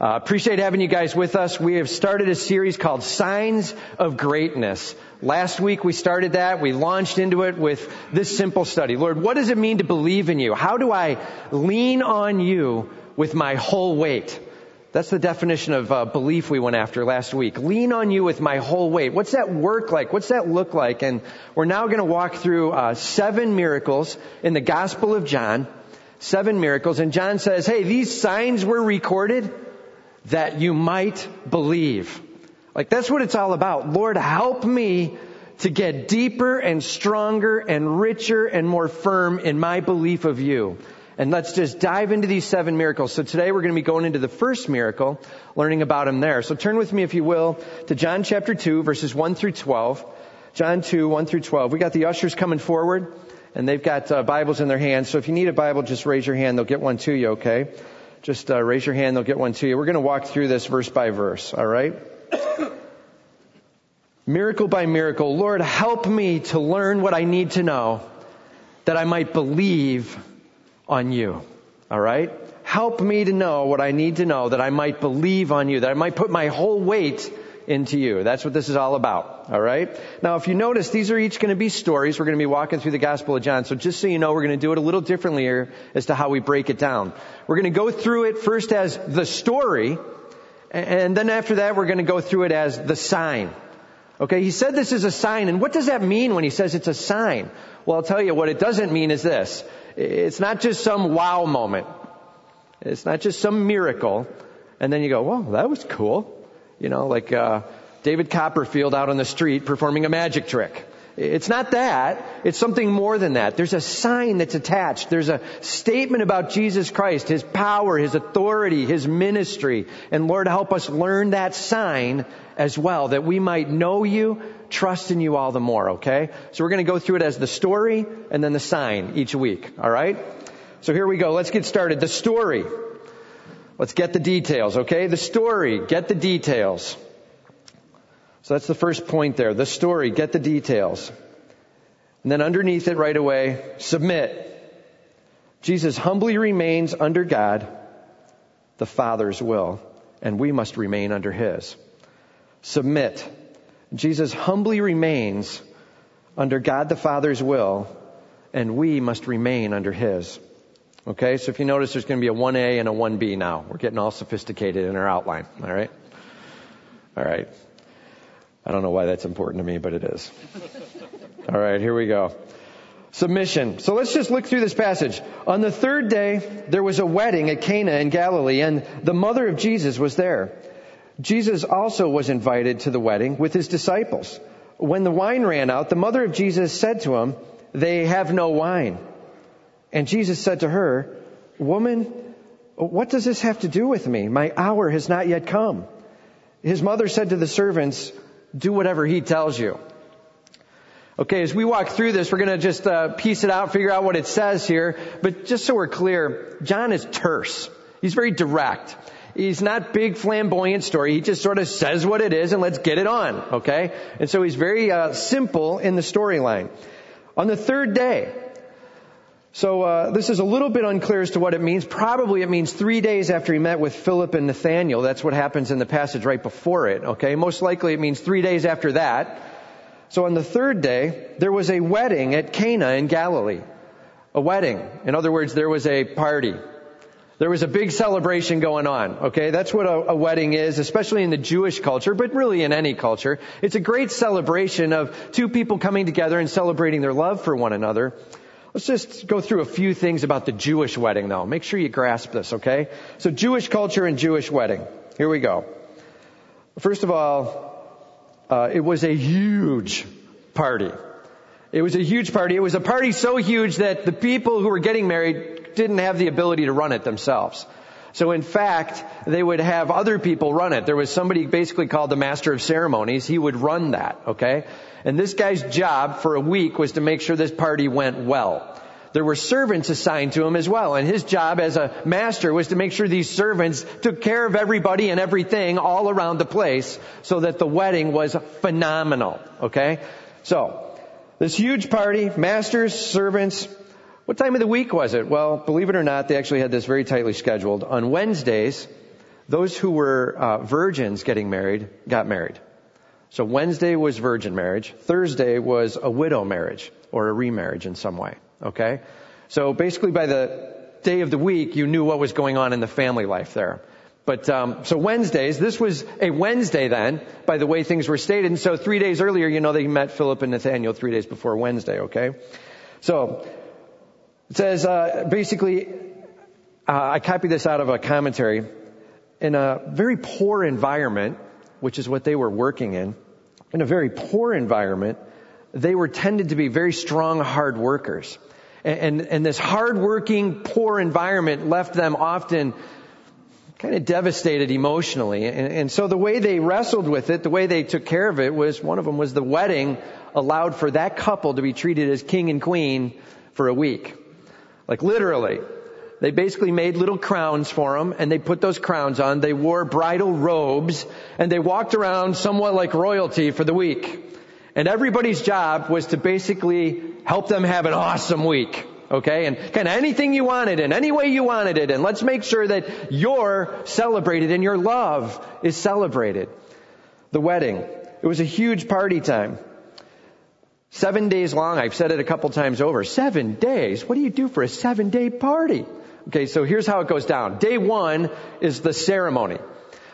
Uh, appreciate having you guys with us. We have started a series called Signs of Greatness. Last week we started that. We launched into it with this simple study. Lord, what does it mean to believe in you? How do I lean on you with my whole weight? That's the definition of uh, belief we went after last week. Lean on you with my whole weight. What's that work like? What's that look like? And we're now going to walk through uh, seven miracles in the Gospel of John. Seven miracles. And John says, hey, these signs were recorded that you might believe. Like that's what it's all about. Lord, help me to get deeper and stronger and richer and more firm in my belief of you. And let's just dive into these seven miracles. So today we're going to be going into the first miracle, learning about him there. So turn with me, if you will, to John chapter 2, verses 1 through 12. John 2, 1 through 12. We got the ushers coming forward, and they've got uh, Bibles in their hands. So if you need a Bible, just raise your hand. They'll get one to you, okay? Just uh, raise your hand, they'll get one to you. We're going to walk through this verse by verse, all right? miracle by miracle. Lord, help me to learn what I need to know that I might believe on you. All right? Help me to know what I need to know that I might believe on you, that I might put my whole weight into you. That's what this is all about. All right? Now, if you notice, these are each going to be stories. We're going to be walking through the Gospel of John. So just so you know, we're going to do it a little differently here as to how we break it down. We're going to go through it first as the story, and then after that, we're going to go through it as the sign. Okay, he said this is a sign, and what does that mean when he says it's a sign? Well, I'll tell you what it doesn't mean is this. It's not just some wow moment. It's not just some miracle. And then you go, well, that was cool. You know, like uh, David Copperfield out on the street performing a magic trick. It's not that. It's something more than that. There's a sign that's attached. There's a statement about Jesus Christ, His power, His authority, His ministry. And Lord, help us learn that sign as well, that we might know You, trust in You all the more, okay? So we're to go through it as the story and then the sign each week, alright? So here we go. Let's get started. The story. Let's get the details, okay? The story, get the details. So that's the first point there. The story, get the details. And then underneath it right away, submit. Jesus humbly remains under God, the Father's will, and we must remain under His. Submit. Jesus humbly remains under God the Father's will, and we must remain under His. Okay, so if you notice, there's going to be a 1A and a 1B now. We're getting all sophisticated in our outline. All right? All right. I don't know why that's important to me, but it is. All right, here we go. Submission. So let's just look through this passage. On the third day, there was a wedding at Cana in Galilee, and the mother of Jesus was there. Jesus also was invited to the wedding with his disciples. When the wine ran out, the mother of Jesus said to him, They have no wine. And Jesus said to her, Woman, what does this have to do with me? My hour has not yet come. His mother said to the servants, Do whatever he tells you. Okay, as we walk through this, we're going to just uh, piece it out, figure out what it says here. But just so we're clear, John is terse. He's very direct. He's not big flamboyant story. He just sort of says what it is and let's get it on. Okay, and so he's very uh, simple in the storyline. On the third day, so uh, this is a little bit unclear as to what it means. Probably it means three days after he met with Philip and Nathaniel. That's what happens in the passage right before it. Okay, most likely it means three days after that. So on the third day, there was a wedding at Cana in Galilee. A wedding. In other words, there was a party. There was a big celebration going on. Okay, that's what a, a, wedding is, especially in the Jewish culture, but really in any culture. It's a great celebration of two people coming together and celebrating their love for one another. Let's just go through a few things about the Jewish wedding though. Make sure you grasp this, okay? So Jewish culture and Jewish wedding. Here we go. First of all, uh, it was a huge party. It was a huge party. It was a party so huge that the people who were getting married didn't have the ability to run it themselves. So in fact, they would have other people run it. There was somebody basically called the master of ceremonies. He would run that, okay? And this guy's job for a week was to make sure this party went well. There were servants assigned to him as well, and his job as a master was to make sure these servants took care of everybody and everything all around the place so that the wedding was phenomenal, okay? So, this huge party, masters, servants, what time of the week was it? Well, believe it or not, they actually had this very tightly scheduled. On Wednesdays, those who were uh, virgins getting married got married. So Wednesday was virgin marriage. Thursday was a widow marriage or a remarriage in some way. Okay? So basically by the day of the week, you knew what was going on in the family life there. But um, so Wednesdays, this was a Wednesday then, by the way things were stated. And so three days earlier, you know, they met Philip and Nathaniel three days before Wednesday. Okay, so it says uh, basically, uh, I copied this out of a commentary. In a very poor environment, which is what they were working in, in a very poor environment, they were tended to be very strong, hard workers. And, and, and this hardworking, poor environment left them often kind of devastated emotionally. And, and, so the way they wrestled with it, the way they took care of it was one of them was the wedding allowed for that couple to be treated as king and queen for a week. Like literally. They basically made little crowns for them and they put those crowns on. They wore bridal robes and they walked around somewhat like royalty for the week. And everybody's job was to basically help them have an awesome week. Okay, and kind of anything you wanted in any way you wanted it and let's make sure that you're celebrated and your love is celebrated. The wedding. It was a huge party time. Seven days long. I've said it a couple times over. Seven days. What do you do for a seven day party? Okay, so here's how it goes down. Day one is the ceremony.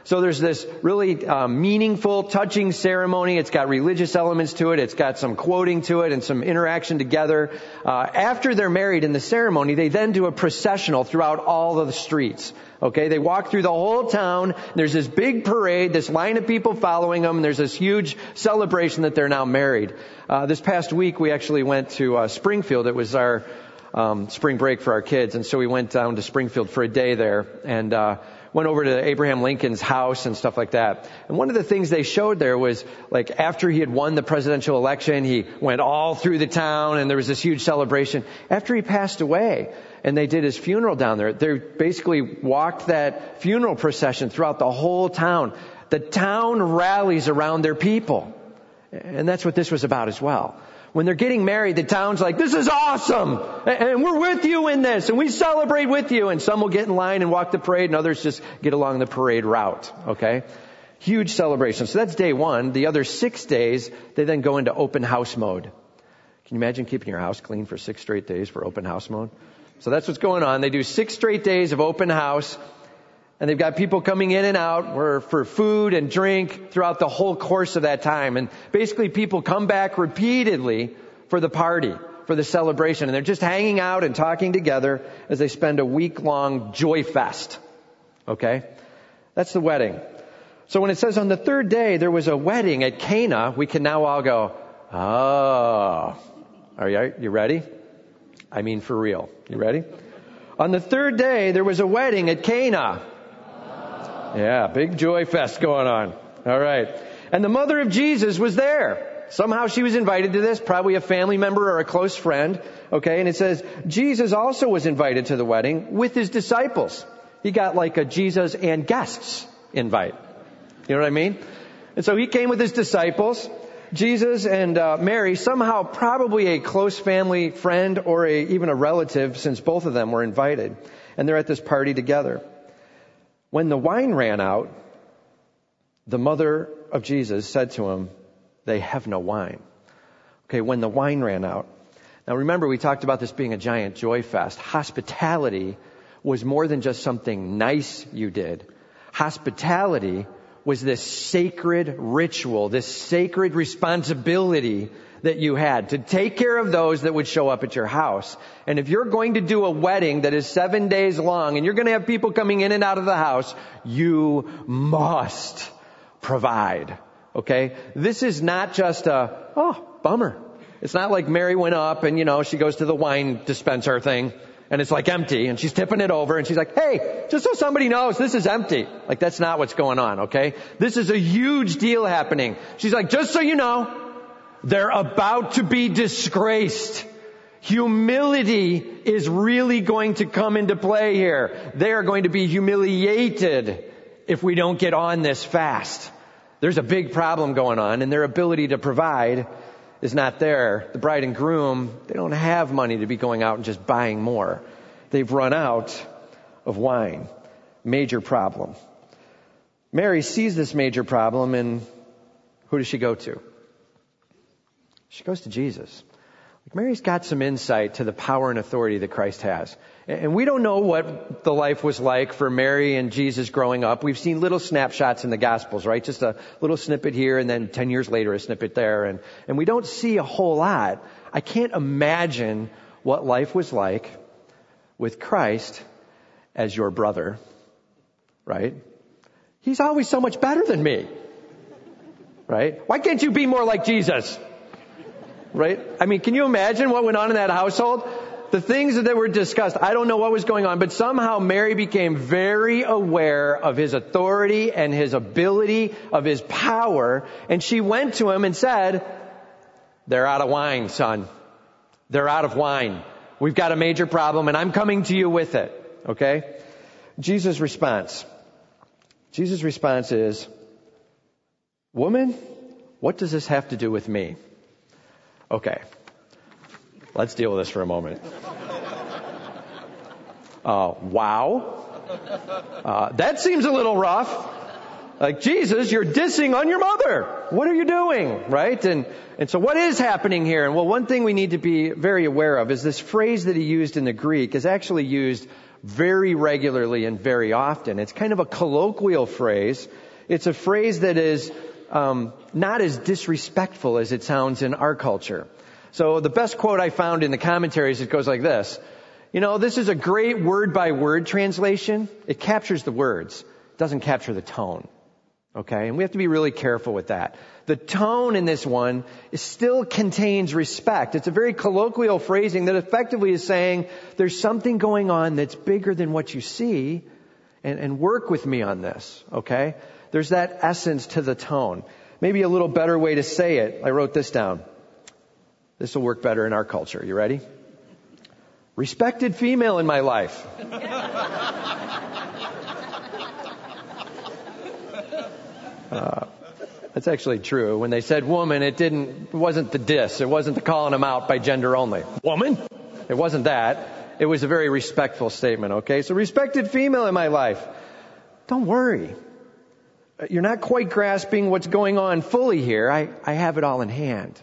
So there's this really um, meaningful, touching ceremony. It's got religious elements to it. It's got some quoting to it and some interaction together. Uh, after they're married in the ceremony, they then do a processional throughout all of the streets. Okay, they walk through the whole town. There's this big parade, this line of people following them. There's this huge celebration that they're now married. Uh, this past week, we actually went to uh, Springfield. It was our um, spring break for our kids, and so we went down to Springfield for a day there. And uh, went over to Abraham Lincoln's house and stuff like that. And one of the things they showed there was like after he had won the presidential election, he went all through the town and there was this huge celebration. After he passed away and they did his funeral down there, they basically walked that funeral procession throughout the whole town. The town rallies around their people. And that's what this was about as well when they're getting married, the town's like, this is awesome! And we're with you in this, and we celebrate with you. And some will get in line and walk the parade, and others just get along the parade route, okay? Huge celebration. So that's day one. The other six days, they then go into open house mode. Can you imagine keeping your house clean for six straight days for open house mode? So that's what's going on. They do six straight days of open house. And they've got people coming in and out for food and drink throughout the whole course of that time. And basically people come back repeatedly for the party, for the celebration. And they're just hanging out and talking together as they spend a week long joy fest. Okay? That's the wedding. So when it says on the third day there was a wedding at Cana, we can now all go, oh. Are you, you ready? I mean for real. You ready? On the third day there was a wedding at Cana. Yeah, big joy fest going on. All right. And the mother of Jesus was there. Somehow she was invited to this, probably a family member or a close friend. Okay, and it says Jesus also was invited to the wedding with his disciples. He got like a Jesus and guests invite. You know what I mean? And so he came with his disciples. Jesus and uh, Mary, somehow probably a close family friend or a, even a relative, since both of them were invited. And they're at this party together. When the wine ran out, the mother of Jesus said to him, they have no wine. Okay, when the wine ran out. Now remember, we talked about this being a giant joy fest. Hospitality was more than just something nice you did. Hospitality was this sacred ritual, this sacred responsibility that you had to take care of those that would show up at your house. And if you're going to do a wedding that is seven days long and you're going to have people coming in and out of the house, you must provide. Okay? This is not just a, oh, bummer. It's not like Mary went up and, you know, she goes to the wine dispenser thing and it's like empty and she's tipping it over and she's like, hey, just so somebody knows, this is empty. Like that's not what's going on, okay? This is a huge deal happening. She's like, just so you know, they're about to be disgraced. Humility is really going to come into play here. They are going to be humiliated if we don't get on this fast. There's a big problem going on and their ability to provide is not there. The bride and groom, they don't have money to be going out and just buying more. They've run out of wine. Major problem. Mary sees this major problem and who does she go to? She goes to Jesus. Like Mary's got some insight to the power and authority that Christ has. And we don't know what the life was like for Mary and Jesus growing up. We've seen little snapshots in the Gospels, right? Just a little snippet here and then 10 years later a snippet there. And, and we don't see a whole lot. I can't imagine what life was like with Christ as your brother, right? He's always so much better than me, right? Why can't you be more like Jesus? Right? I mean, can you imagine what went on in that household? The things that were discussed, I don't know what was going on, but somehow Mary became very aware of his authority and his ability, of his power, and she went to him and said, they're out of wine, son. They're out of wine. We've got a major problem and I'm coming to you with it. Okay? Jesus' response. Jesus' response is, woman, what does this have to do with me? Okay. Let's deal with this for a moment. Uh, wow. Uh, that seems a little rough. Like, Jesus, you're dissing on your mother. What are you doing? Right? And, and so what is happening here? And well, one thing we need to be very aware of is this phrase that he used in the Greek is actually used very regularly and very often. It's kind of a colloquial phrase. It's a phrase that is um, not as disrespectful as it sounds in our culture. So the best quote I found in the commentaries, it goes like this. You know, this is a great word by word translation. It captures the words. It doesn't capture the tone. Okay? And we have to be really careful with that. The tone in this one still contains respect. It's a very colloquial phrasing that effectively is saying there's something going on that's bigger than what you see and, and work with me on this. Okay? There's that essence to the tone. Maybe a little better way to say it. I wrote this down. This will work better in our culture. You ready? Respected female in my life. Uh, that's actually true. When they said woman, it didn't, it wasn't the diss. It wasn't the calling them out by gender only. Woman? It wasn't that. It was a very respectful statement, okay? So respected female in my life. Don't worry. You're not quite grasping what's going on fully here. I, I have it all in hand.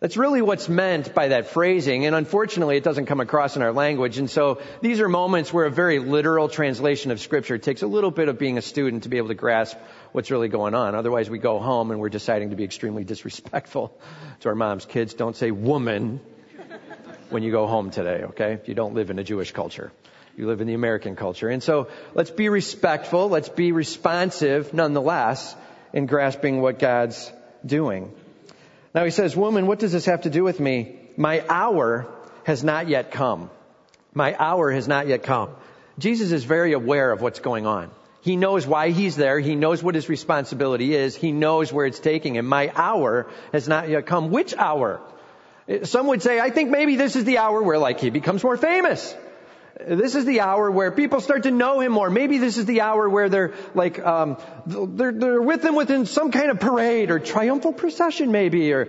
That's really what's meant by that phrasing, and unfortunately it doesn't come across in our language, and so these are moments where a very literal translation of scripture takes a little bit of being a student to be able to grasp what's really going on. Otherwise we go home and we're deciding to be extremely disrespectful to our moms. Kids, don't say woman when you go home today, okay? You don't live in a Jewish culture. You live in the American culture. And so let's be respectful. Let's be responsive nonetheless in grasping what God's doing. Now he says, woman, what does this have to do with me? My hour has not yet come. My hour has not yet come. Jesus is very aware of what's going on. He knows why he's there. He knows what his responsibility is. He knows where it's taking him. My hour has not yet come. Which hour? Some would say, I think maybe this is the hour where like he becomes more famous. This is the hour where people start to know him more. Maybe this is the hour where they're like, um, they're, they're with him within some kind of parade or triumphal procession maybe or,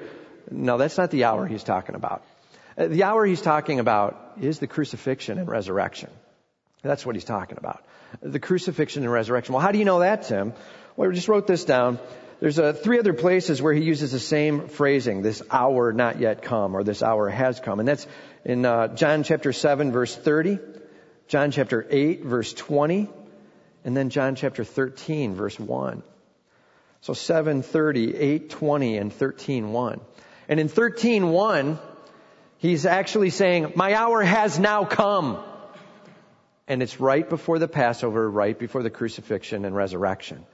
no, that's not the hour he's talking about. Uh, the hour he's talking about is the crucifixion and resurrection. That's what he's talking about. The crucifixion and resurrection. Well, how do you know that, Tim? Well, I just wrote this down. There's uh, three other places where he uses the same phrasing, this hour not yet come, or this hour has come. And that's in uh, John chapter 7 verse 30, John chapter 8 verse 20, and then John chapter 13 verse 1. So 7, 30, 8, 20, and 13, 1. And in 13, 1, he's actually saying, my hour has now come. And it's right before the Passover, right before the crucifixion and resurrection.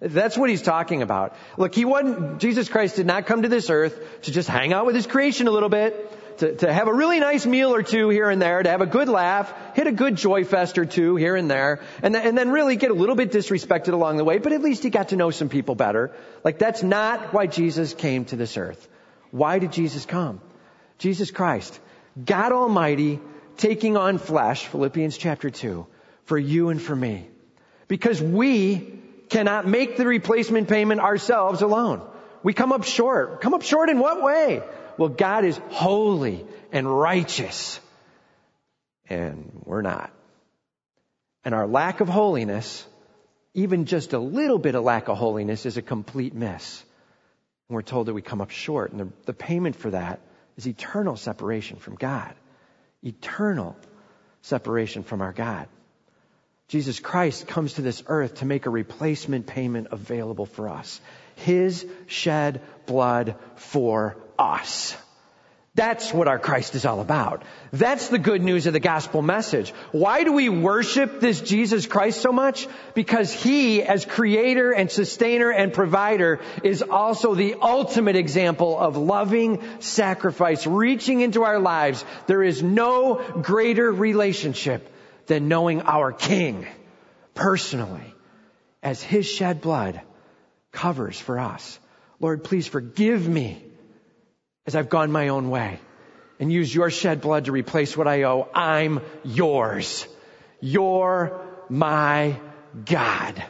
That's what he's talking about. Look, he wasn't, Jesus Christ did not come to this earth to just hang out with his creation a little bit, to, to have a really nice meal or two here and there, to have a good laugh, hit a good joy fest or two here and there, and, th- and then really get a little bit disrespected along the way, but at least he got to know some people better. Like that's not why Jesus came to this earth. Why did Jesus come? Jesus Christ, God Almighty, taking on flesh, Philippians chapter 2, for you and for me. Because we cannot make the replacement payment ourselves alone. We come up short. Come up short in what way? Well, God is holy and righteous. And we're not. And our lack of holiness even just a little bit of lack of holiness is a complete miss. And we're told that we come up short. And the, the payment for that is eternal separation from God. Eternal separation from our God. Jesus Christ comes to this earth to make a replacement payment available for us. His shed blood for us. That's what our Christ is all about. That's the good news of the gospel message. Why do we worship this Jesus Christ so much? Because He, as creator and sustainer and provider, is also the ultimate example of loving sacrifice reaching into our lives. There is no greater relationship than knowing our King personally as His shed blood covers for us. Lord, please forgive me as I've gone my own way and use your shed blood to replace what I owe. I'm yours. You're my God.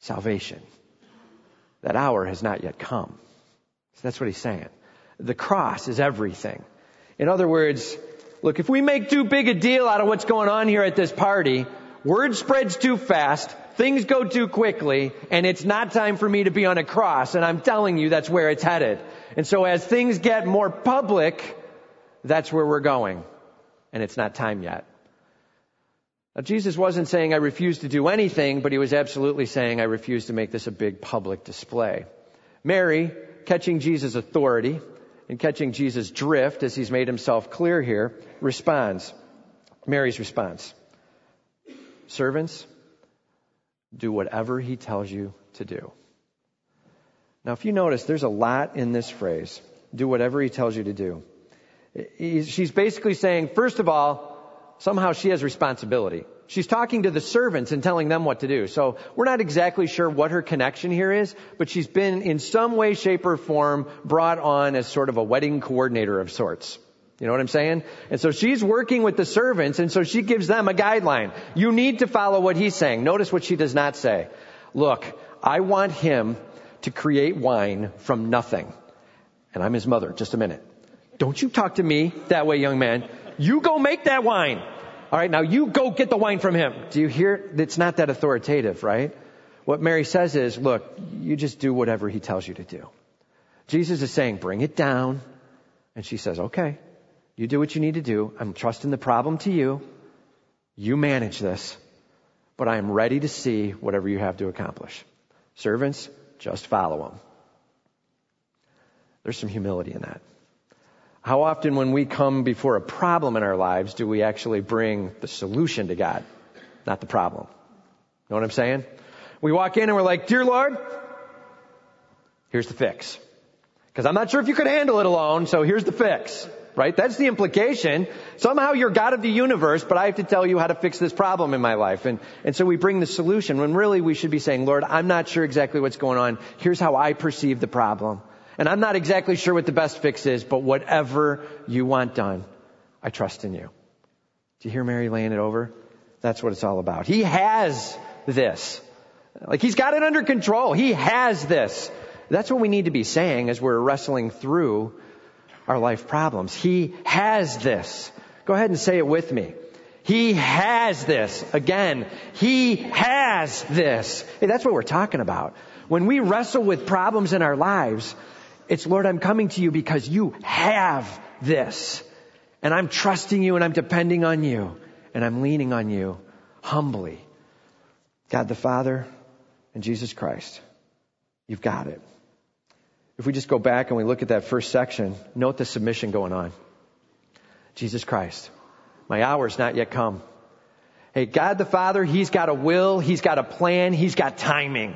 Salvation. That hour has not yet come. So that's what he's saying. The cross is everything. In other words, look, if we make too big a deal out of what's going on here at this party, word spreads too fast, things go too quickly, and it's not time for me to be on a cross, and I'm telling you that's where it's headed. And so as things get more public, that's where we're going. And it's not time yet. Now, Jesus wasn't saying, I refuse to do anything, but he was absolutely saying, I refuse to make this a big public display. Mary, catching Jesus' authority and catching Jesus' drift, as he's made himself clear here, responds. Mary's response. Servants, do whatever he tells you to do. Now, if you notice, there's a lot in this phrase. Do whatever he tells you to do. She's basically saying, first of all, somehow she has responsibility. She's talking to the servants and telling them what to do. So we're not exactly sure what her connection here is, but she's been in some way, shape, or form brought on as sort of a wedding coordinator of sorts. You know what I'm saying? And so she's working with the servants, and so she gives them a guideline. You need to follow what he's saying. Notice what she does not say. Look, I want him to create wine from nothing. And I'm his mother. Just a minute. Don't you talk to me that way, young man. You go make that wine. All right, now you go get the wine from him. Do you hear? It's not that authoritative, right? What Mary says is, look, you just do whatever he tells you to do. Jesus is saying, bring it down. And she says, okay, you do what you need to do. I'm trusting the problem to you. You manage this, but I am ready to see whatever you have to accomplish. Servants, just follow him. There's some humility in that. How often when we come before a problem in our lives do we actually bring the solution to God, not the problem? Know what I'm saying? We walk in and we're like, Dear Lord, here's the fix. Because I'm not sure if you could handle it alone, so here's the fix. Right? That's the implication. Somehow you're God of the universe, but I have to tell you how to fix this problem in my life. And, and so we bring the solution when really we should be saying, Lord, I'm not sure exactly what's going on. Here's how I perceive the problem. And I'm not exactly sure what the best fix is, but whatever you want done, I trust in you. Do you hear Mary laying it over? That's what it's all about. He has this. Like he's got it under control. He has this. That's what we need to be saying as we're wrestling through our life problems. He has this. Go ahead and say it with me. He has this. Again, He has this. Hey, that's what we're talking about. When we wrestle with problems in our lives, it's Lord, I'm coming to you because you have this. And I'm trusting you and I'm depending on you and I'm leaning on you humbly. God the Father and Jesus Christ. You've got it. If we just go back and we look at that first section, note the submission going on. Jesus Christ, my hour's not yet come. Hey, God the Father, He's got a will, He's got a plan, He's got timing.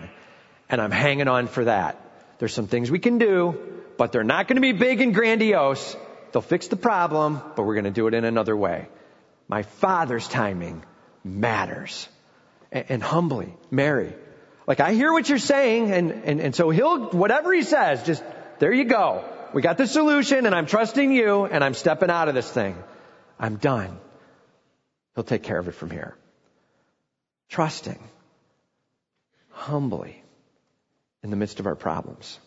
And I'm hanging on for that. There's some things we can do, but they're not going to be big and grandiose. They'll fix the problem, but we're going to do it in another way. My Father's timing matters. And, and humbly, Mary, like, I hear what you're saying, and, and, and so he'll, whatever he says, just, there you go. We got the solution, and I'm trusting you, and I'm stepping out of this thing. I'm done. He'll take care of it from here. Trusting, humbly, in the midst of our problems.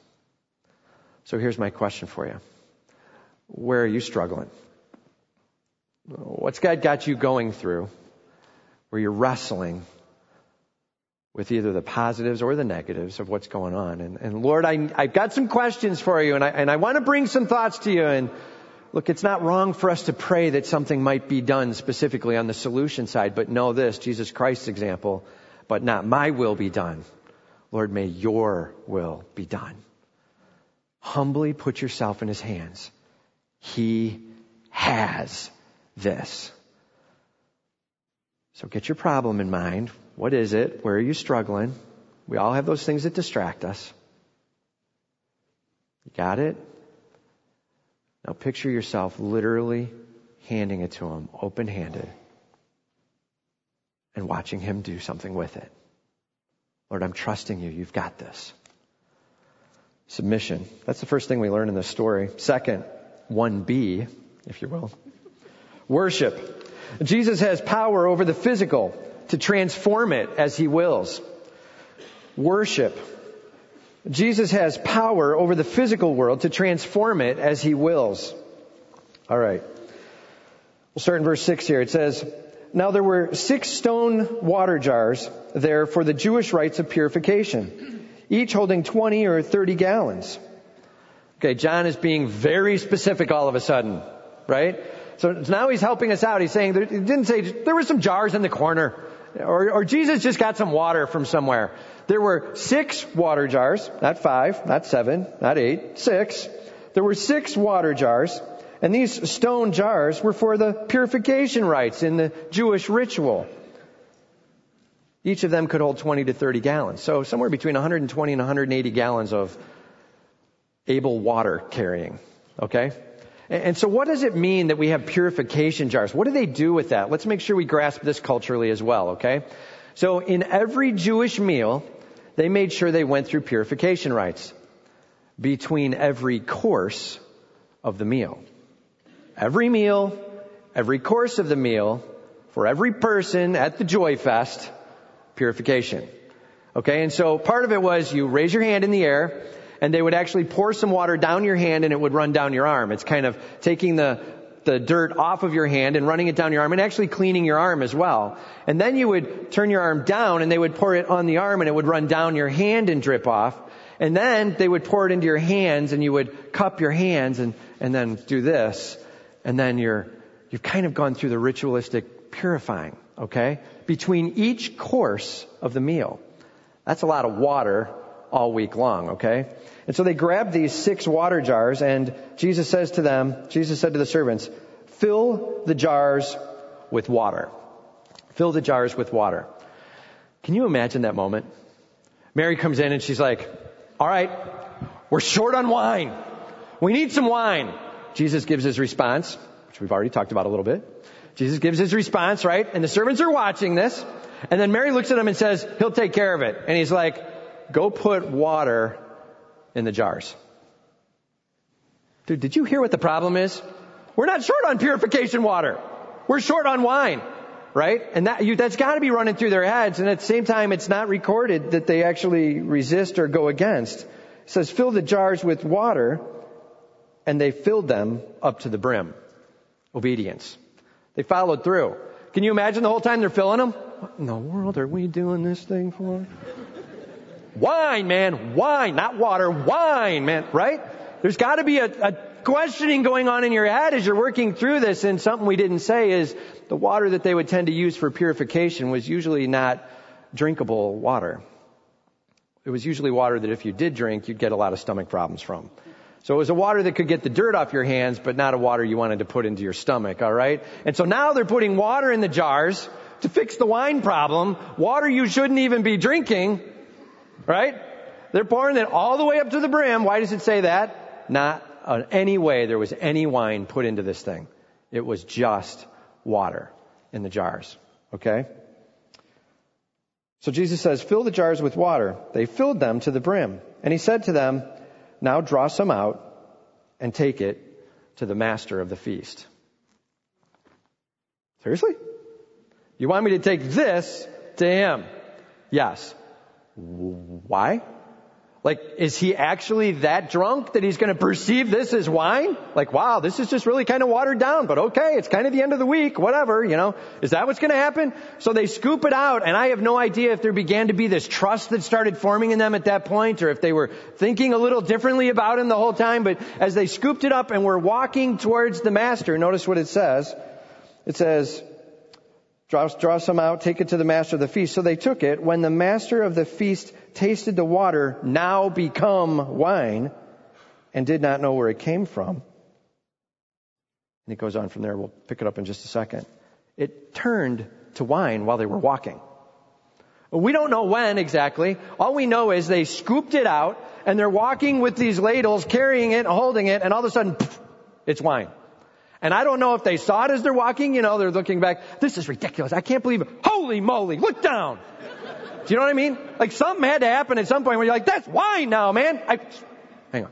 So here's my question for you. Where are you struggling? What's God got you going through where you're wrestling with either the positives or the negatives of what's going on. And, and Lord, I, I've got some questions for you and I, and I want to bring some thoughts to you. And look, it's not wrong for us to pray that something might be done specifically on the solution side, but know this, Jesus Christ's example, but not my will be done. Lord, may your will be done. Humbly put yourself in his hands. He has this. So get your problem in mind. What is it? Where are you struggling? We all have those things that distract us. You got it? Now picture yourself literally handing it to him, open handed, and watching him do something with it. Lord, I'm trusting you. You've got this. Submission. That's the first thing we learn in this story. Second, 1B, if you will. Worship. Jesus has power over the physical to transform it as he wills. Worship. Jesus has power over the physical world to transform it as he wills. All right. We'll start in verse 6 here. It says, Now there were six stone water jars there for the Jewish rites of purification, each holding 20 or 30 gallons. Okay, John is being very specific all of a sudden, right? So now he's helping us out. He's saying, he didn't say, there were some jars in the corner. Or, or Jesus just got some water from somewhere. There were six water jars, not five, not seven, not eight, six. There were six water jars, and these stone jars were for the purification rites in the Jewish ritual. Each of them could hold 20 to 30 gallons. So somewhere between 120 and 180 gallons of able water carrying. Okay? And so what does it mean that we have purification jars? What do they do with that? Let's make sure we grasp this culturally as well, okay? So in every Jewish meal, they made sure they went through purification rites between every course of the meal. Every meal, every course of the meal, for every person at the Joy Fest, purification. Okay, and so part of it was you raise your hand in the air, and they would actually pour some water down your hand and it would run down your arm. It's kind of taking the, the dirt off of your hand and running it down your arm and actually cleaning your arm as well. And then you would turn your arm down and they would pour it on the arm and it would run down your hand and drip off. And then they would pour it into your hands and you would cup your hands and, and then do this. And then you're, you've kind of gone through the ritualistic purifying, okay? Between each course of the meal. That's a lot of water all week long, okay? And so they grabbed these six water jars and Jesus says to them, Jesus said to the servants, fill the jars with water. Fill the jars with water. Can you imagine that moment? Mary comes in and she's like, all right, we're short on wine. We need some wine. Jesus gives his response, which we've already talked about a little bit. Jesus gives his response, right? And the servants are watching this. And then Mary looks at him and says, he'll take care of it. And he's like, go put water in the jars. Dude, did you hear what the problem is? We're not short on purification water. We're short on wine, right? And that, you, that's gotta be running through their heads. And at the same time, it's not recorded that they actually resist or go against. It says, fill the jars with water, and they filled them up to the brim. Obedience. They followed through. Can you imagine the whole time they're filling them? What in the world are we doing this thing for? Wine, man, wine, not water, wine, man, right? There's got to be a, a questioning going on in your head as you're working through this. And something we didn't say is the water that they would tend to use for purification was usually not drinkable water. It was usually water that if you did drink, you'd get a lot of stomach problems from. So it was a water that could get the dirt off your hands, but not a water you wanted to put into your stomach, alright? And so now they're putting water in the jars to fix the wine problem, water you shouldn't even be drinking, Right? They're pouring it all the way up to the brim. Why does it say that? Not in any way there was any wine put into this thing. It was just water in the jars. Okay? So Jesus says, fill the jars with water. They filled them to the brim. And he said to them, now draw some out and take it to the master of the feast. Seriously? You want me to take this to him? Yes. Why? Like, is he actually that drunk that he's going to perceive this as wine? Like, wow, this is just really kind of watered down, but okay, it's kind of the end of the week, whatever, you know. Is that what's going to happen? So they scoop it out, and I have no idea if there began to be this trust that started forming in them at that point, or if they were thinking a little differently about him the whole time, but as they scooped it up and were walking towards the master, notice what it says. It says, Draw, draw some out, take it to the master of the feast. So they took it. When the master of the feast tasted the water, now become wine, and did not know where it came from. And it goes on from there. We'll pick it up in just a second. It turned to wine while they were walking. We don't know when exactly. All we know is they scooped it out and they're walking with these ladles, carrying it, holding it, and all of a sudden, it's wine. And I don't know if they saw it as they're walking, you know, they're looking back, this is ridiculous. I can't believe it. Holy moly, look down. Do you know what I mean? Like something had to happen at some point where you're like, that's wine now, man. I, hang on.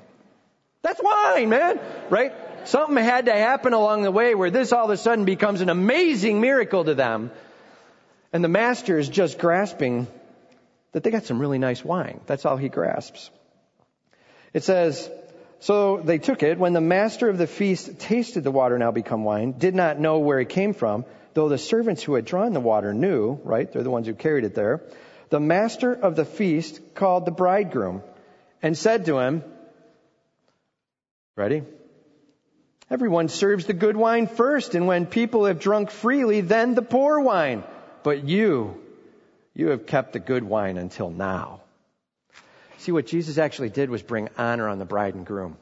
That's wine, man. Right? Something had to happen along the way where this all of a sudden becomes an amazing miracle to them. And the master is just grasping that they got some really nice wine. That's all he grasps. It says, so they took it. When the master of the feast tasted the water now become wine, did not know where it came from, though the servants who had drawn the water knew, right? They're the ones who carried it there. The master of the feast called the bridegroom and said to him, Ready? Everyone serves the good wine first, and when people have drunk freely, then the poor wine. But you, you have kept the good wine until now. See, what Jesus actually did was bring honor on the bride and groom.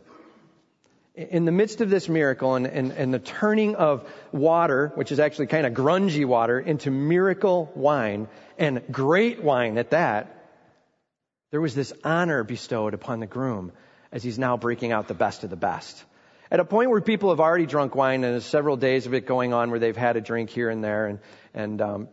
In the midst of this miracle and, and, and the turning of water, which is actually kind of grungy water, into miracle wine, and great wine at that, there was this honor bestowed upon the groom as he's now breaking out the best of the best. At a point where people have already drunk wine and there's several days of it going on where they've had a drink here and there and, and um,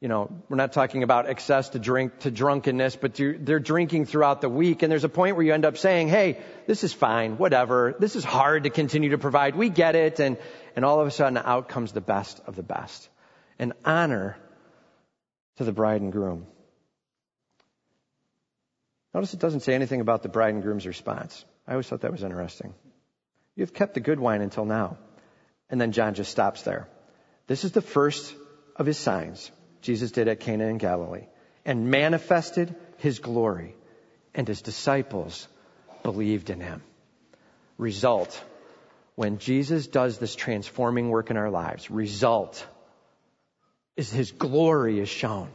you know, we're not talking about excess to drink to drunkenness, but they're drinking throughout the week. And there's a point where you end up saying, Hey, this is fine, whatever. This is hard to continue to provide. We get it. And, and all of a sudden out comes the best of the best. An honor to the bride and groom. Notice it doesn't say anything about the bride and groom's response. I always thought that was interesting. You've kept the good wine until now. And then John just stops there. This is the first of his signs. Jesus did at Cana in Galilee and manifested his glory, and his disciples believed in him. Result, when Jesus does this transforming work in our lives, result is his glory is shown.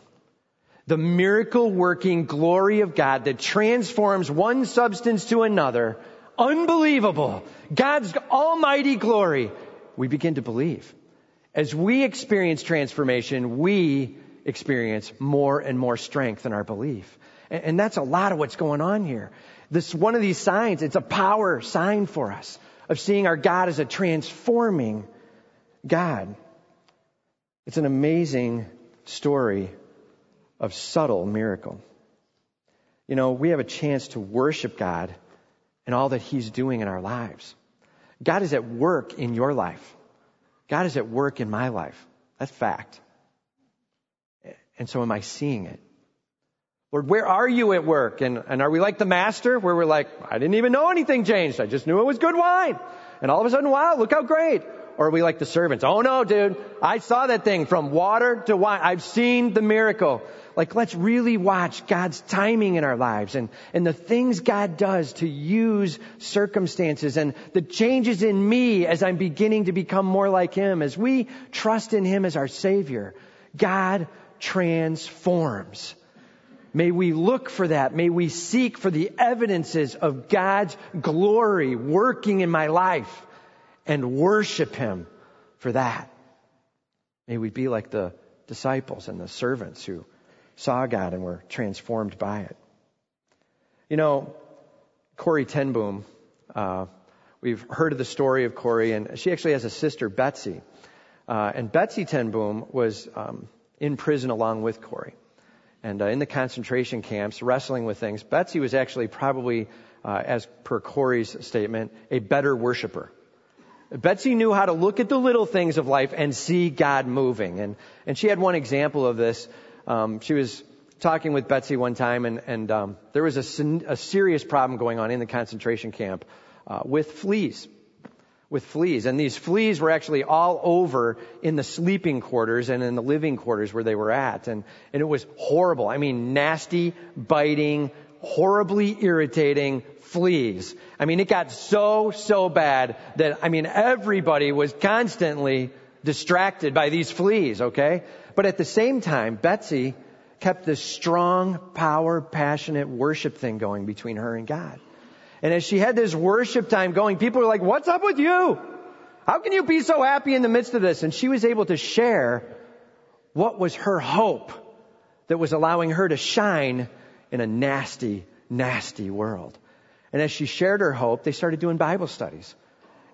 The miracle working glory of God that transforms one substance to another, unbelievable. God's almighty glory. We begin to believe. As we experience transformation, we experience more and more strength in our belief. And that's a lot of what's going on here. This one of these signs, it's a power sign for us of seeing our God as a transforming God. It's an amazing story of subtle miracle. You know, we have a chance to worship God and all that He's doing in our lives. God is at work in your life. God is at work in my life. That's fact. And so am I seeing it? Lord, where are you at work? And, and are we like the master where we're like, I didn't even know anything changed. I just knew it was good wine. And all of a sudden, wow, look how great. Or are we like the servants? Oh no, dude. I saw that thing from water to wine. I've seen the miracle. Like let's really watch God's timing in our lives and, and the things God does to use circumstances and the changes in me as I'm beginning to become more like Him. As we trust in Him as our Savior, God transforms. May we look for that. May we seek for the evidences of God's glory working in my life and worship Him for that. May we be like the disciples and the servants who saw God and were transformed by it. You know, Corrie ten Boom, uh, we've heard of the story of Corrie, and she actually has a sister, Betsie. Uh, and Betsie ten Boom was um, in prison along with Corrie. And uh, in the concentration camps, wrestling with things, Betsie was actually probably, uh, as per Corrie's statement, a better worshiper. Betsie knew how to look at the little things of life and see God moving. And, and she had one example of this. Um, she was talking with Betsie one time, and, and um, there was a, a, serious problem going on in the concentration camp uh, with fleas. With fleas. And these fleas were actually all over in the sleeping quarters and in the living quarters where they were at. And, and it was horrible. I mean, nasty, biting, horribly irritating fleas. I mean, it got so, so bad that, I mean, everybody was constantly distracted by these fleas, okay? But at the same time, Betsie kept this strong, power, passionate worship thing going between her and God. And as she had this worship time going, people were like, what's up with you? How can you be so happy in the midst of this? And she was able to share what was her hope that was allowing her to shine in a nasty, nasty world. And as she shared her hope, they started doing Bible studies.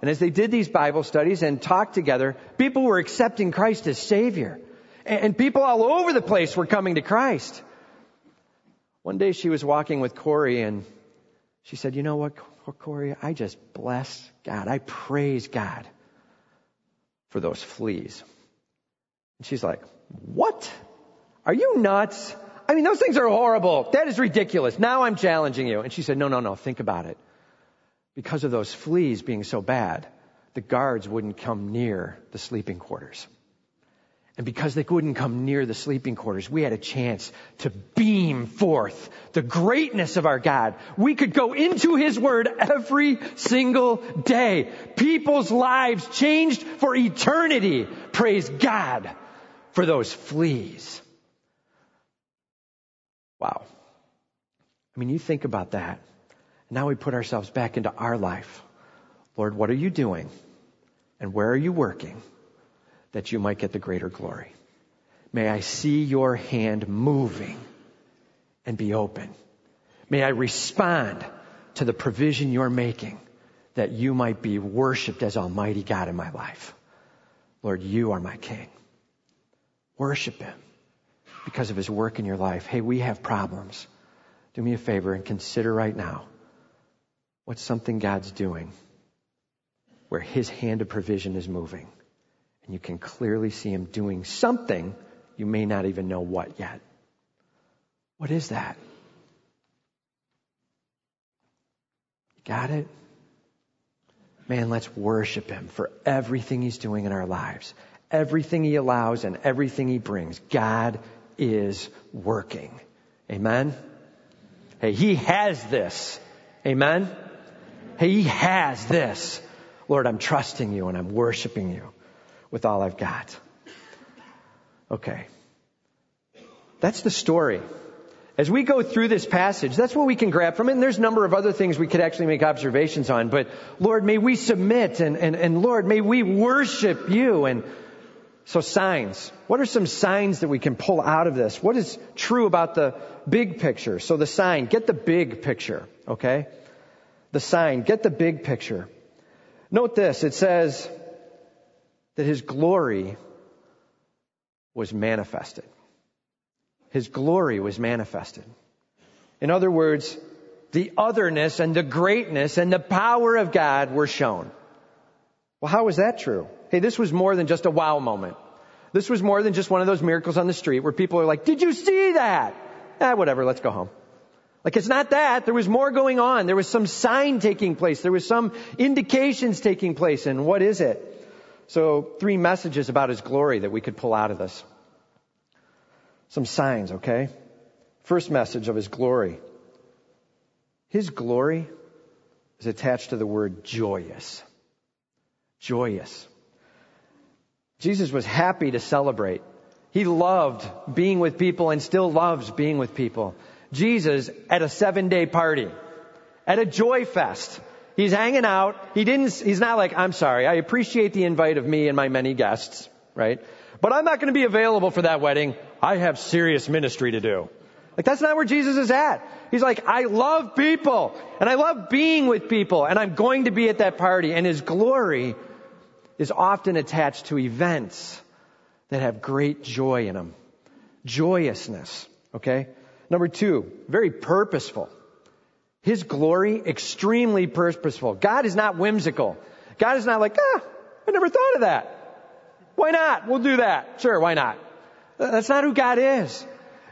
And as they did these Bible studies and talked together, people were accepting Christ as Savior. And people all over the place were coming to Christ. One day she was walking with Corrie and she said, You know what, Corrie? I just bless God. I praise God for those fleas. And she's like, What? Are you nuts? I mean, those things are horrible. That is ridiculous. Now I'm challenging you. And she said, No, no, no. Think about it. Because of those fleas being so bad, the guards wouldn't come near the sleeping quarters. And because they couldn't come near the sleeping quarters, we had a chance to beam forth the greatness of our God. We could go into His Word every single day. People's lives changed for eternity. Praise God for those fleas. Wow. I mean, you think about that. Now we put ourselves back into our life. Lord, what are you doing? And where are you working? that you might get the greater glory. May I see your hand moving and be open. May I respond to the provision you're making that you might be worshiped as Almighty God in my life. Lord, you are my King. Worship Him because of His work in your life. Hey, we have problems. Do me a favor and consider right now what's something God's doing where His hand of provision is moving and you can clearly see him doing something. You may not even know what yet. What is that? Got it? Man, let's worship him for everything he's doing in our lives, everything he allows, and everything he brings. God is working. Amen? Hey, he has this. Amen? Hey, he has this. Lord, I'm trusting you and I'm worshiping you with all I've got. Okay. That's the story. As we go through this passage, that's what we can grab from it. And there's a number of other things we could actually make observations on. But Lord, may we submit and, and, and Lord, may we worship you. And so signs. What are some signs that we can pull out of this? What is true about the big picture? So the sign, get the big picture, okay? The sign, get the big picture. Note this, it says, that his glory was manifested. His glory was manifested. In other words, the otherness and the greatness and the power of God were shown. Well, how was that true? Hey, this was more than just a wow moment. This was more than just one of those miracles on the street where people are like, did you see that? Ah, whatever, let's go home. Like it's not that. There was more going on. There was some sign taking place. There was some indications taking place. And what is it? So, three messages about his glory that we could pull out of this. Some signs, okay? First message of his glory. His glory is attached to the word joyous. Joyous. Jesus was happy to celebrate. He loved being with people and still loves being with people. Jesus at a seven day party, at a joy fest, He's hanging out. He didn't, he's not like, I'm sorry, I appreciate the invite of me and my many guests, right? But I'm not going to be available for that wedding. I have serious ministry to do. Like that's not where Jesus is at. He's like, I love people and I love being with people and I'm going to be at that party and his glory is often attached to events that have great joy in them. Joyousness. Okay? Number two, very purposeful. His glory, extremely purposeful. God is not whimsical. God is not like, ah, I never thought of that. Why not? We'll do that. Sure, why not? That's not who God is.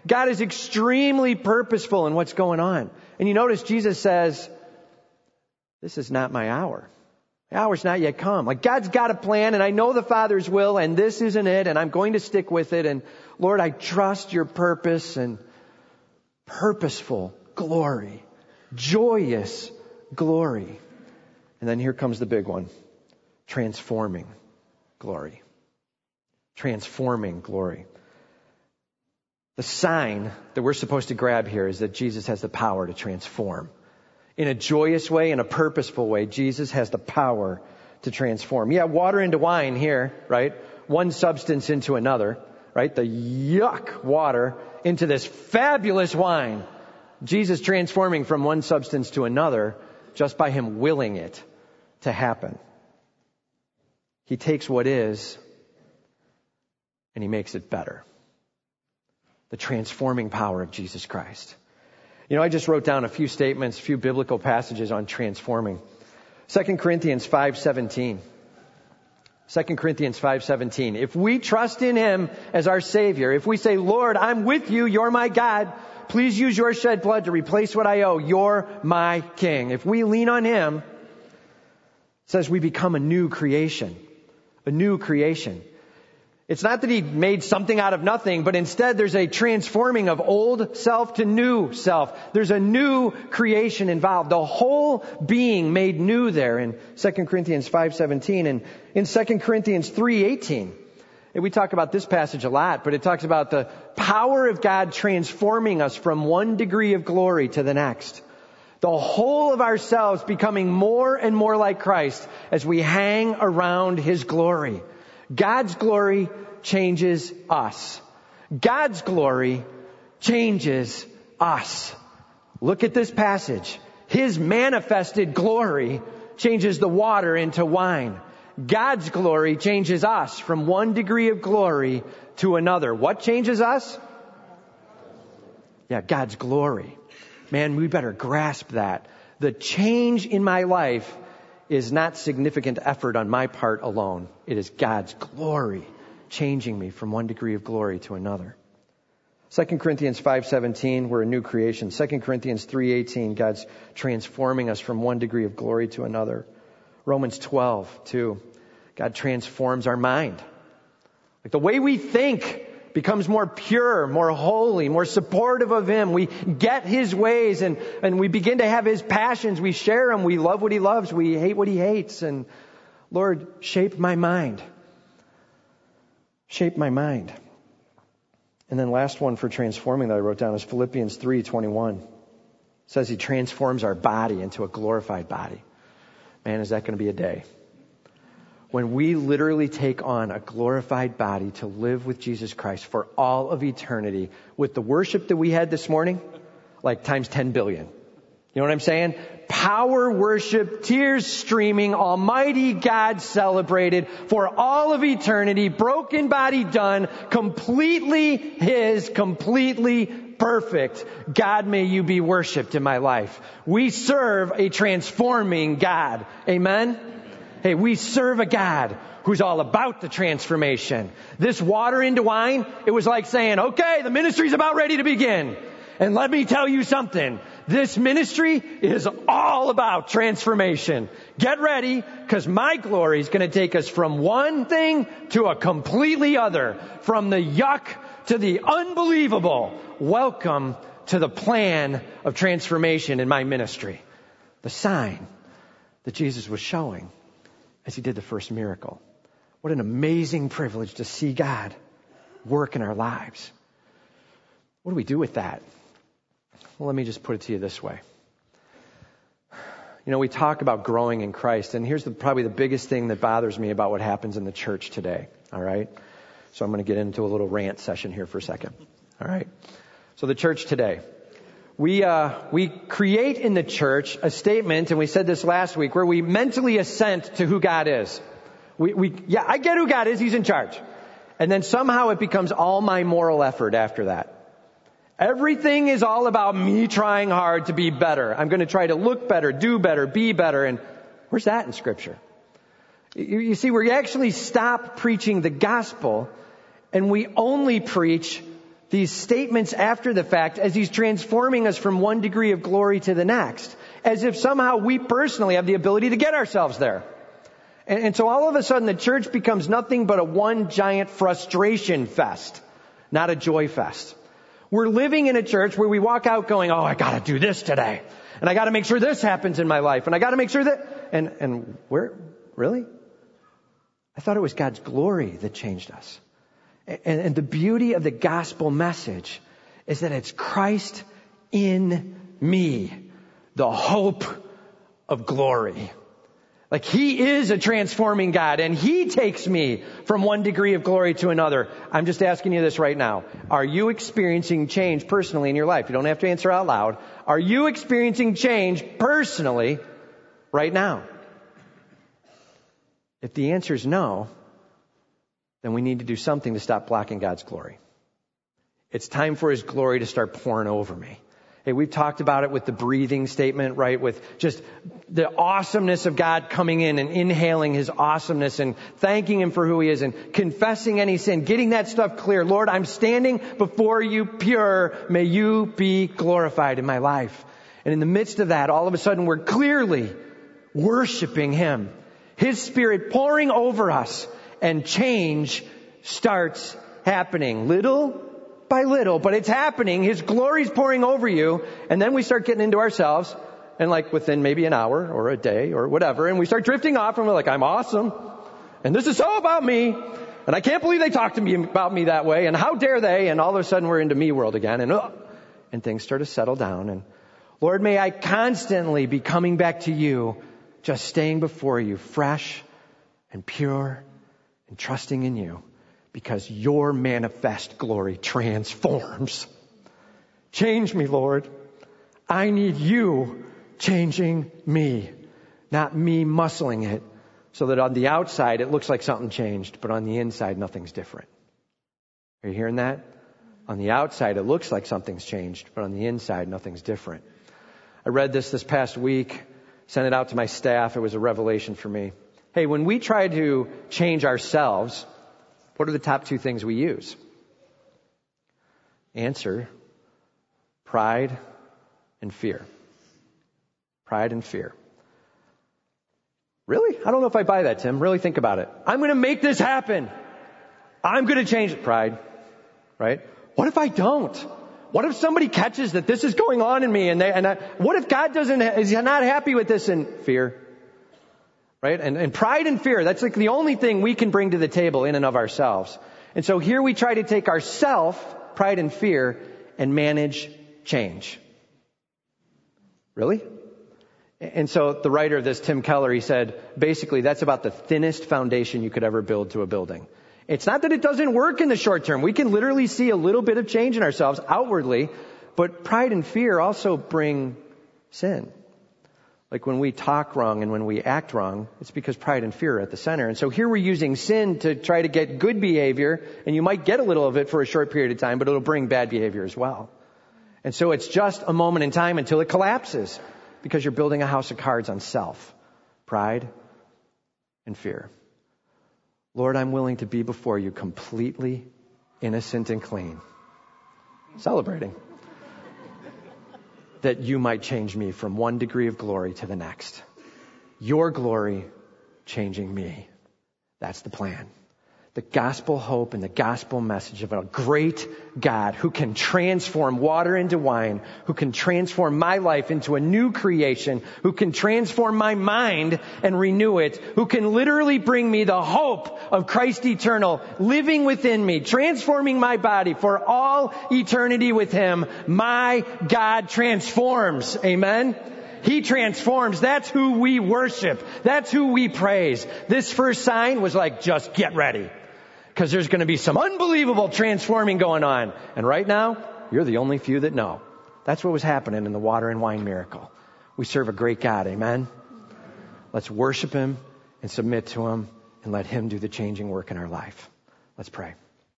God is extremely purposeful in what's going on. And you notice Jesus says, this is not my hour. The hour's not yet come. Like God's got a plan and I know the Father's will and this isn't it and I'm going to stick with it and Lord, I trust your purpose and purposeful glory, joyous glory. And then here comes the big one. Transforming glory. Transforming glory. The sign that we're supposed to grab here is that Jesus has the power to transform. In a joyous way, in a purposeful way, Jesus has the power to transform. Yeah, water into wine here, right? One substance into another, right? The yuck water into this fabulous wine. Jesus transforming from one substance to another just by him willing it to happen. He takes what is and he makes it better the transforming power of Jesus Christ. You know, I just wrote down a few statements, a few biblical passages on transforming. 2 Corinthians 5:17. 2 Corinthians 5:17. If we trust in him as our savior, if we say, "Lord, I'm with you, you're my God, please use your shed blood to replace what I owe, you're my king." If we lean on him, says we become a new creation. A new creation. It's not that he made something out of nothing, but instead there's a transforming of old self to new self. There's a new creation involved. The whole being made new there in 2 Corinthians 5:17 and in 2 Corinthians 3:18. And we talk about this passage a lot, but it talks about the power of God transforming us from one degree of glory to the next. The whole of ourselves becoming more and more like Christ as we hang around His glory. God's glory changes us. God's glory changes us. Look at this passage. His manifested glory changes the water into wine. God's glory changes us from one degree of glory to another. What changes us? Yeah, God's glory. Man, we better grasp that. The change in my life is not significant effort on my part alone. It is God's glory changing me from one degree of glory to another. 2 Corinthians 5:17 we're a new creation. 2 Corinthians 3:18 God's transforming us from one degree of glory to another. Romans 12:2 God transforms our mind. Like the way we think becomes more pure, more holy, more supportive of Him. We get His ways and, and we begin to have His passions. We share Him. We love what He loves. We hate what He hates. And Lord, shape my mind. Shape my mind. And then last one for transforming that I wrote down is Philippians 3:21. It says he transforms our body into a glorified body. Man, is that going to be a day? When we literally take on a glorified body to live with Jesus Christ for all of eternity with the worship that we had this morning, like times 10 billion. You know what I'm saying? Power worship, tears streaming, Almighty God celebrated for all of eternity, broken body done, completely His, completely perfect. God, may you be worshiped in my life. We serve a transforming God. Amen? Hey, we serve a God who's all about the transformation. This water into wine, it was like saying, okay, the ministry's about ready to begin. And let me tell you something. This ministry is all about transformation. Get ready, cause my glory is gonna take us from one thing to a completely other. From the yuck to the unbelievable. Welcome to the plan of transformation in my ministry. The sign that Jesus was showing as he did the first miracle. What an amazing privilege to see God work in our lives. What do we do with that? Well, let me just put it to you this way. You know, we talk about growing in Christ, and here's the, probably the biggest thing that bothers me about what happens in the church today. All right? So I'm going to get into a little rant session here for a second. All right? So the church today we uh, we create in the church a statement, and we said this last week, where we mentally assent to who God is. We, we yeah, I get who God is; He's in charge, and then somehow it becomes all my moral effort after that. Everything is all about me trying hard to be better. I'm going to try to look better, do better, be better, and where's that in Scripture? You, you see, we actually stop preaching the gospel, and we only preach these statements after the fact as he's transforming us from one degree of glory to the next, as if somehow we personally have the ability to get ourselves there. And, and so all of a sudden the church becomes nothing but a one giant frustration fest, not a joy fest. We're living in a church where we walk out going, oh, I gotta do this today. And I gotta make sure this happens in my life. And I gotta make sure that, and, and where, really? I thought it was God's glory that changed us. And, and the beauty of the gospel message is that it's Christ in me, the hope of glory. Like He is a transforming God and He takes me from one degree of glory to another. I'm just asking you this right now. Are you experiencing change personally in your life? You don't have to answer out loud. Are you experiencing change personally right now? If the answer is no, then we need to do something to stop blocking God's glory. It's time for His glory to start pouring over me. Hey, we've talked about it with the breathing statement, right? With just the awesomeness of God coming in and inhaling His awesomeness and thanking Him for who He is and confessing any sin, getting that stuff clear. Lord, I'm standing before you pure. May you be glorified in my life. And in the midst of that, all of a sudden we're clearly worshiping Him. His Spirit pouring over us and change starts happening little by little, but it's happening. His glory's pouring over you. And then we start getting into ourselves and like within maybe an hour or a day or whatever, and we start drifting off and we're like, I'm awesome. And this is all about me. And I can't believe they talked to me about me that way. And how dare they? And all of a sudden we're into me world again. And, uh, and things start to settle down. And Lord, may I constantly be coming back to you, just staying before you fresh and pure and trusting in you because your manifest glory transforms. Change me, Lord. I need you changing me, not me muscling it so that on the outside it looks like something changed, but on the inside nothing's different. Are you hearing that? On the outside it looks like something's changed, but on the inside nothing's different. I read this this past week, sent it out to my staff. It was a revelation for me. Hey, when we try to change ourselves, what are the top two things we use? Answer pride and fear. Pride and fear. Really? I don't know if I buy that, Tim. Really think about it. I'm going to make this happen. I'm going to change it. Pride. Right? What if I don't? What if somebody catches that this is going on in me and they, and I, what if God doesn't, is not happy with this in fear? Right? And, and pride and fear, that's like the only thing we can bring to the table in and of ourselves. And so here we try to take ourself, pride and fear, and manage change. Really? And so the writer of this, Tim Keller, he said, basically that's about the thinnest foundation you could ever build to a building. It's not that it doesn't work in the short term. We can literally see a little bit of change in ourselves outwardly, but pride and fear also bring sin. Like when we talk wrong and when we act wrong, it's because pride and fear are at the center. And so here we're using sin to try to get good behavior, and you might get a little of it for a short period of time, but it'll bring bad behavior as well. And so it's just a moment in time until it collapses because you're building a house of cards on self, pride, and fear. Lord, I'm willing to be before you completely innocent and clean. Celebrating that you might change me from one degree of glory to the next. Your glory changing me. That's the plan the gospel hope and the gospel message of a great God who can transform water into wine, who can transform my life into a new creation, who can transform my mind and renew it, who can literally bring me the hope of Christ eternal living within me, transforming my body for all eternity with Him. My God transforms. Amen. He transforms. That's who we worship. That's who we praise. This first sign was like, just get ready because there's going to be some unbelievable transforming going on. And right now, you're the only few that know. That's what was happening in the water and wine miracle. We serve a great God. Amen. Let's worship Him and submit to Him and let Him do the changing work in our life. Let's pray.